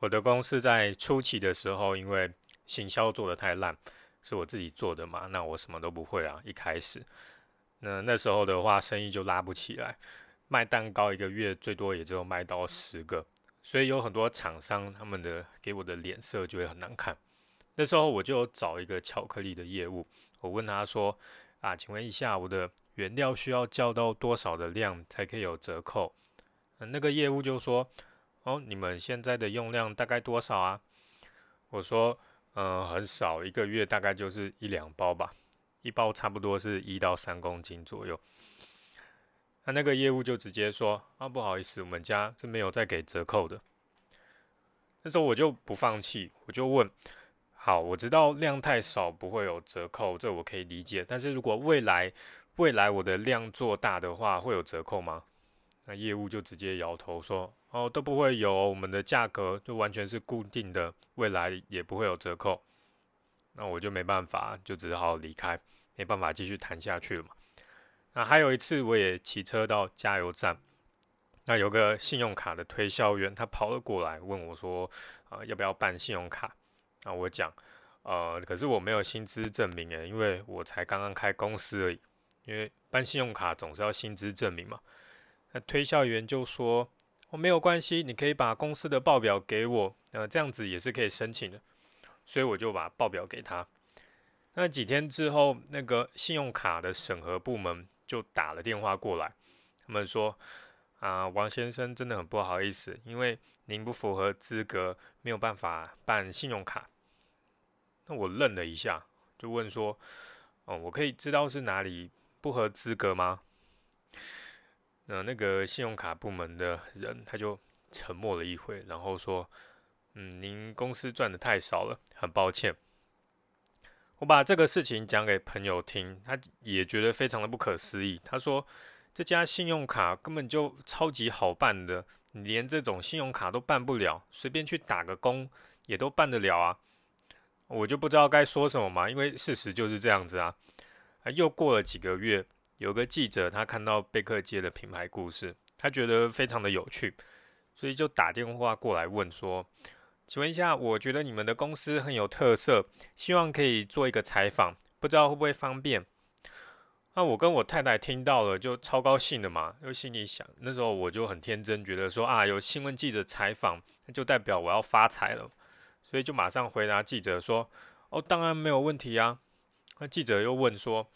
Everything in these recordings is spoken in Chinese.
我的公司在初期的时候，因为行销做的太烂，是我自己做的嘛，那我什么都不会啊。一开始，那那时候的话，生意就拉不起来，卖蛋糕一个月最多也只有卖到十个，所以有很多厂商他们的给我的脸色就会很难看。那时候我就找一个巧克力的业务，我问他说：“啊，请问一下，我的原料需要叫到多少的量才可以有折扣？”那个业务就说。哦，你们现在的用量大概多少啊？我说，嗯，很少，一个月大概就是一两包吧，一包差不多是一到三公斤左右。那那个业务就直接说，啊，不好意思，我们家是没有在给折扣的。那时候我就不放弃，我就问，好，我知道量太少不会有折扣，这我可以理解。但是如果未来未来我的量做大的话，会有折扣吗？那业务就直接摇头说。哦，都不会有，我们的价格就完全是固定的，未来也不会有折扣。那我就没办法，就只好离开，没办法继续谈下去了嘛。那还有一次，我也骑车到加油站，那有个信用卡的推销员，他跑了过来问我说：“啊，要不要办信用卡？”那我讲：“呃，可是我没有薪资证明诶，因为我才刚刚开公司而已。因为办信用卡总是要薪资证明嘛。”那推销员就说。我没有关系，你可以把公司的报表给我，呃，这样子也是可以申请的，所以我就把报表给他。那几天之后，那个信用卡的审核部门就打了电话过来，他们说：“啊，王先生真的很不好意思，因为您不符合资格，没有办法办信用卡。”那我愣了一下，就问说：“哦，我可以知道是哪里不合资格吗？”那那个信用卡部门的人他就沉默了一会，然后说：“嗯，您公司赚的太少了，很抱歉。”我把这个事情讲给朋友听，他也觉得非常的不可思议。他说：“这家信用卡根本就超级好办的，连这种信用卡都办不了，随便去打个工也都办得了啊！”我就不知道该说什么嘛，因为事实就是这样子啊。啊，又过了几个月。有个记者，他看到贝克街的品牌故事，他觉得非常的有趣，所以就打电话过来问说：“请问一下，我觉得你们的公司很有特色，希望可以做一个采访，不知道会不会方便？”那我跟我太太听到了，就超高兴的嘛，就心里想，那时候我就很天真，觉得说啊，有新闻记者采访，那就代表我要发财了，所以就马上回答记者说：“哦，当然没有问题啊。”那记者又问说。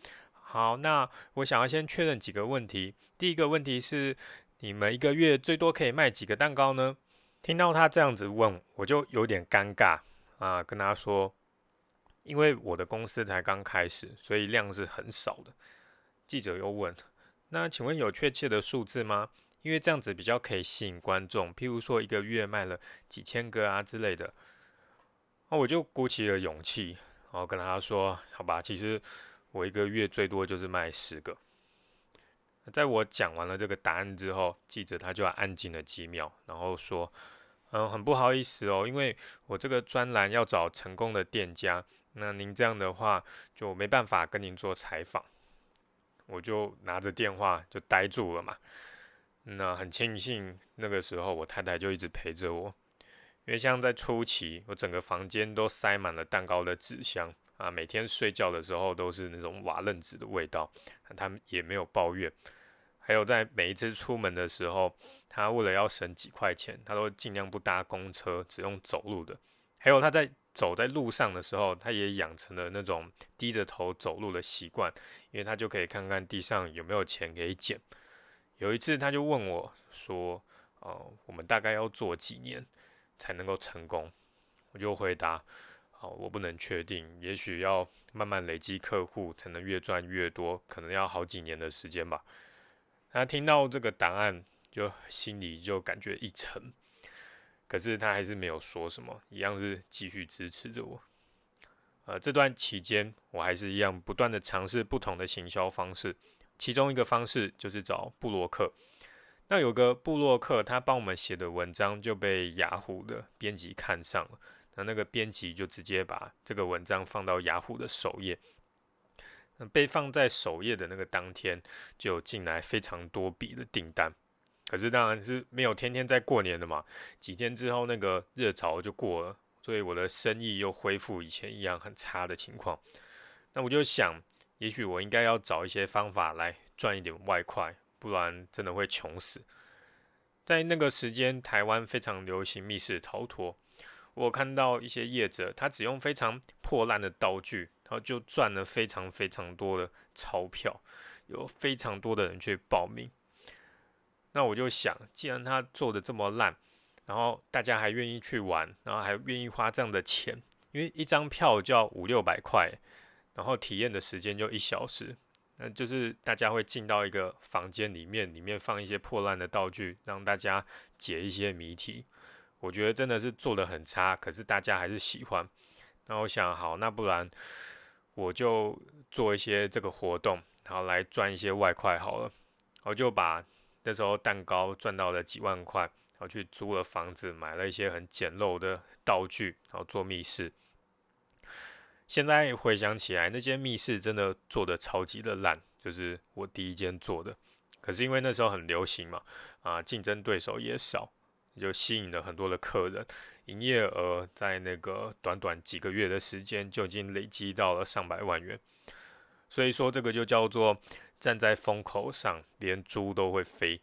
好，那我想要先确认几个问题。第一个问题是，你们一个月最多可以卖几个蛋糕呢？听到他这样子问，我就有点尴尬啊，跟他说，因为我的公司才刚开始，所以量是很少的。记者又问，那请问有确切的数字吗？因为这样子比较可以吸引观众，譬如说一个月卖了几千个啊之类的。那我就鼓起了勇气，然后跟他说，好吧，其实。我一个月最多就是卖十个。在我讲完了这个答案之后，记者他就安静了几秒，然后说：“嗯，很不好意思哦，因为我这个专栏要找成功的店家，那您这样的话就没办法跟您做采访。”我就拿着电话就呆住了嘛。那很庆幸那个时候我太太就一直陪着我，因为像在初期，我整个房间都塞满了蛋糕的纸箱。啊，每天睡觉的时候都是那种瓦楞纸的味道，他们也没有抱怨。还有在每一次出门的时候，他为了要省几块钱，他都尽量不搭公车，只用走路的。还有他在走在路上的时候，他也养成了那种低着头走路的习惯，因为他就可以看看地上有没有钱可以捡。有一次他就问我说：“哦，我们大概要做几年才能够成功？”我就回答。我不能确定，也许要慢慢累积客户，才能越赚越多，可能要好几年的时间吧。他听到这个答案，就心里就感觉一沉，可是他还是没有说什么，一样是继续支持着我。呃，这段期间，我还是一样不断的尝试不同的行销方式，其中一个方式就是找布洛克。那有个布洛克，他帮我们写的文章就被雅虎的编辑看上了。那那个编辑就直接把这个文章放到雅虎的首页，被放在首页的那个当天，就进来非常多笔的订单。可是当然是没有天天在过年的嘛，几天之后那个热潮就过了，所以我的生意又恢复以前一样很差的情况。那我就想，也许我应该要找一些方法来赚一点外快，不然真的会穷死。在那个时间，台湾非常流行密室逃脱。我看到一些业者，他只用非常破烂的道具，然后就赚了非常非常多的钞票，有非常多的人去报名。那我就想，既然他做的这么烂，然后大家还愿意去玩，然后还愿意花这样的钱，因为一张票就要五六百块，然后体验的时间就一小时。那就是大家会进到一个房间里面，里面放一些破烂的道具，让大家解一些谜题。我觉得真的是做的很差，可是大家还是喜欢。那我想，好，那不然我就做一些这个活动，然后来赚一些外快好了。我就把那时候蛋糕赚到了几万块，然后去租了房子，买了一些很简陋的道具，然后做密室。现在回想起来，那间密室真的做的超级的烂，就是我第一间做的。可是因为那时候很流行嘛，啊，竞争对手也少，就吸引了很多的客人，营业额在那个短短几个月的时间就已经累积到了上百万元。所以说这个就叫做站在风口上，连猪都会飞。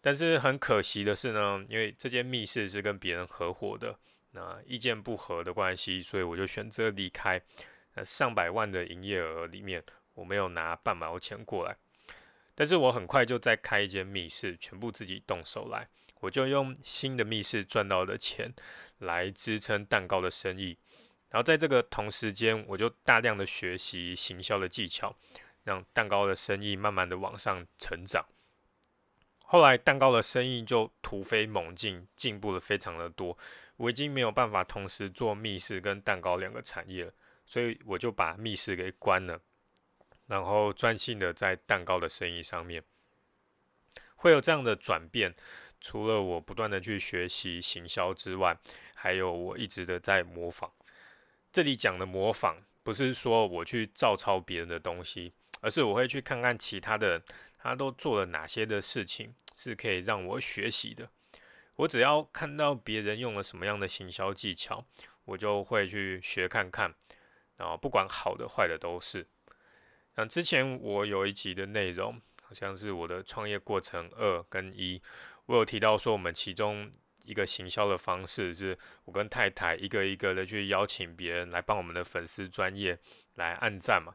但是很可惜的是呢，因为这间密室是跟别人合伙的。那意见不合的关系，所以我就选择离开。那上百万的营业额里面，我没有拿半毛钱过来。但是我很快就再开一间密室，全部自己动手来。我就用新的密室赚到的钱来支撑蛋糕的生意。然后在这个同时间，我就大量的学习行销的技巧，让蛋糕的生意慢慢的往上成长。后来蛋糕的生意就突飞猛进，进步的非常的多。我已经没有办法同时做密室跟蛋糕两个产业了，所以我就把密室给关了，然后专心的在蛋糕的生意上面。会有这样的转变，除了我不断的去学习行销之外，还有我一直的在模仿。这里讲的模仿，不是说我去照抄别人的东西，而是我会去看看其他的，他都做了哪些的事情，是可以让我学习的。我只要看到别人用了什么样的行销技巧，我就会去学看看，然后不管好的坏的都是。像之前我有一集的内容，好像是我的创业过程二跟一，我有提到说我们其中一个行销的方式是，我跟太太一个一个的去邀请别人来帮我们的粉丝专业来按赞嘛。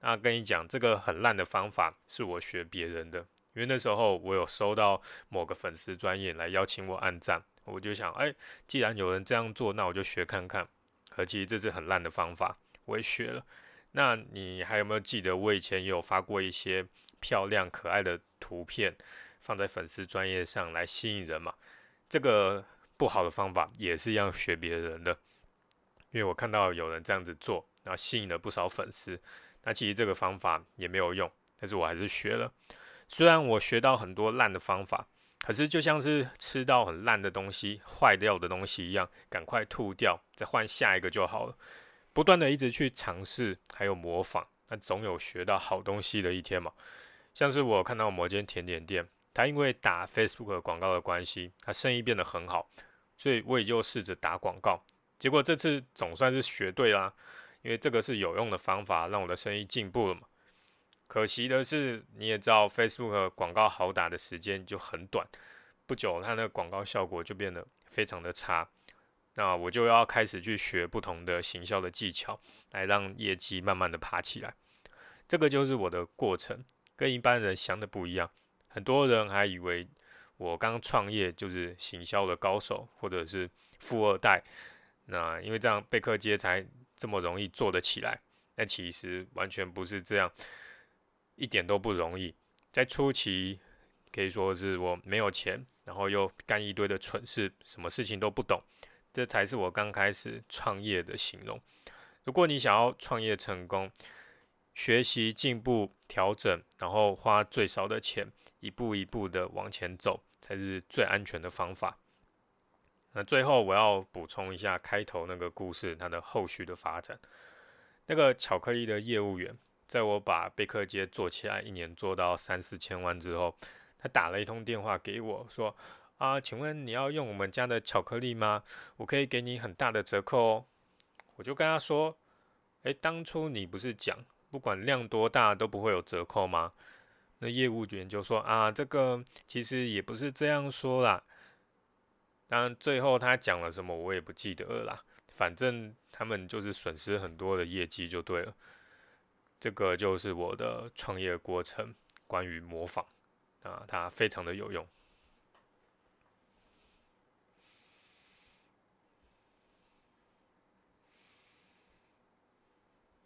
那跟你讲，这个很烂的方法是我学别人的。因为那时候我有收到某个粉丝专业来邀请我按赞，我就想，哎，既然有人这样做，那我就学看看。可其实这是很烂的方法，我也学了。那你还有没有记得我以前有发过一些漂亮可爱的图片放在粉丝专业上来吸引人嘛？这个不好的方法也是要学别人的，因为我看到有人这样子做，然后吸引了不少粉丝。那其实这个方法也没有用，但是我还是学了。虽然我学到很多烂的方法，可是就像是吃到很烂的东西、坏掉的东西一样，赶快吐掉，再换下一个就好了。不断的一直去尝试，还有模仿，那总有学到好东西的一天嘛。像是我看到某间甜点店，他因为打 Facebook 广告的关系，他生意变得很好，所以我也就试着打广告。结果这次总算是学对啦，因为这个是有用的方法，让我的生意进步了嘛。可惜的是，你也知道，Facebook 广告好打的时间就很短，不久它那个广告效果就变得非常的差。那我就要开始去学不同的行销的技巧，来让业绩慢慢的爬起来。这个就是我的过程，跟一般人想的不一样。很多人还以为我刚创业就是行销的高手，或者是富二代。那因为这样贝克街才这么容易做得起来，那其实完全不是这样。一点都不容易，在初期可以说是我没有钱，然后又干一堆的蠢事，什么事情都不懂，这才是我刚开始创业的形容。如果你想要创业成功，学习进步调整，然后花最少的钱，一步一步的往前走，才是最安全的方法。那最后我要补充一下开头那个故事，它的后续的发展。那个巧克力的业务员。在我把贝克街做起来，一年做到三四千万之后，他打了一通电话给我说：“啊，请问你要用我们家的巧克力吗？我可以给你很大的折扣哦。”我就跟他说：“诶，当初你不是讲不管量多大都不会有折扣吗？”那业务员就说：“啊，这个其实也不是这样说啦。”当然最后他讲了什么我也不记得了啦。反正他们就是损失很多的业绩就对了。这个就是我的创业过程，关于模仿啊，它非常的有用。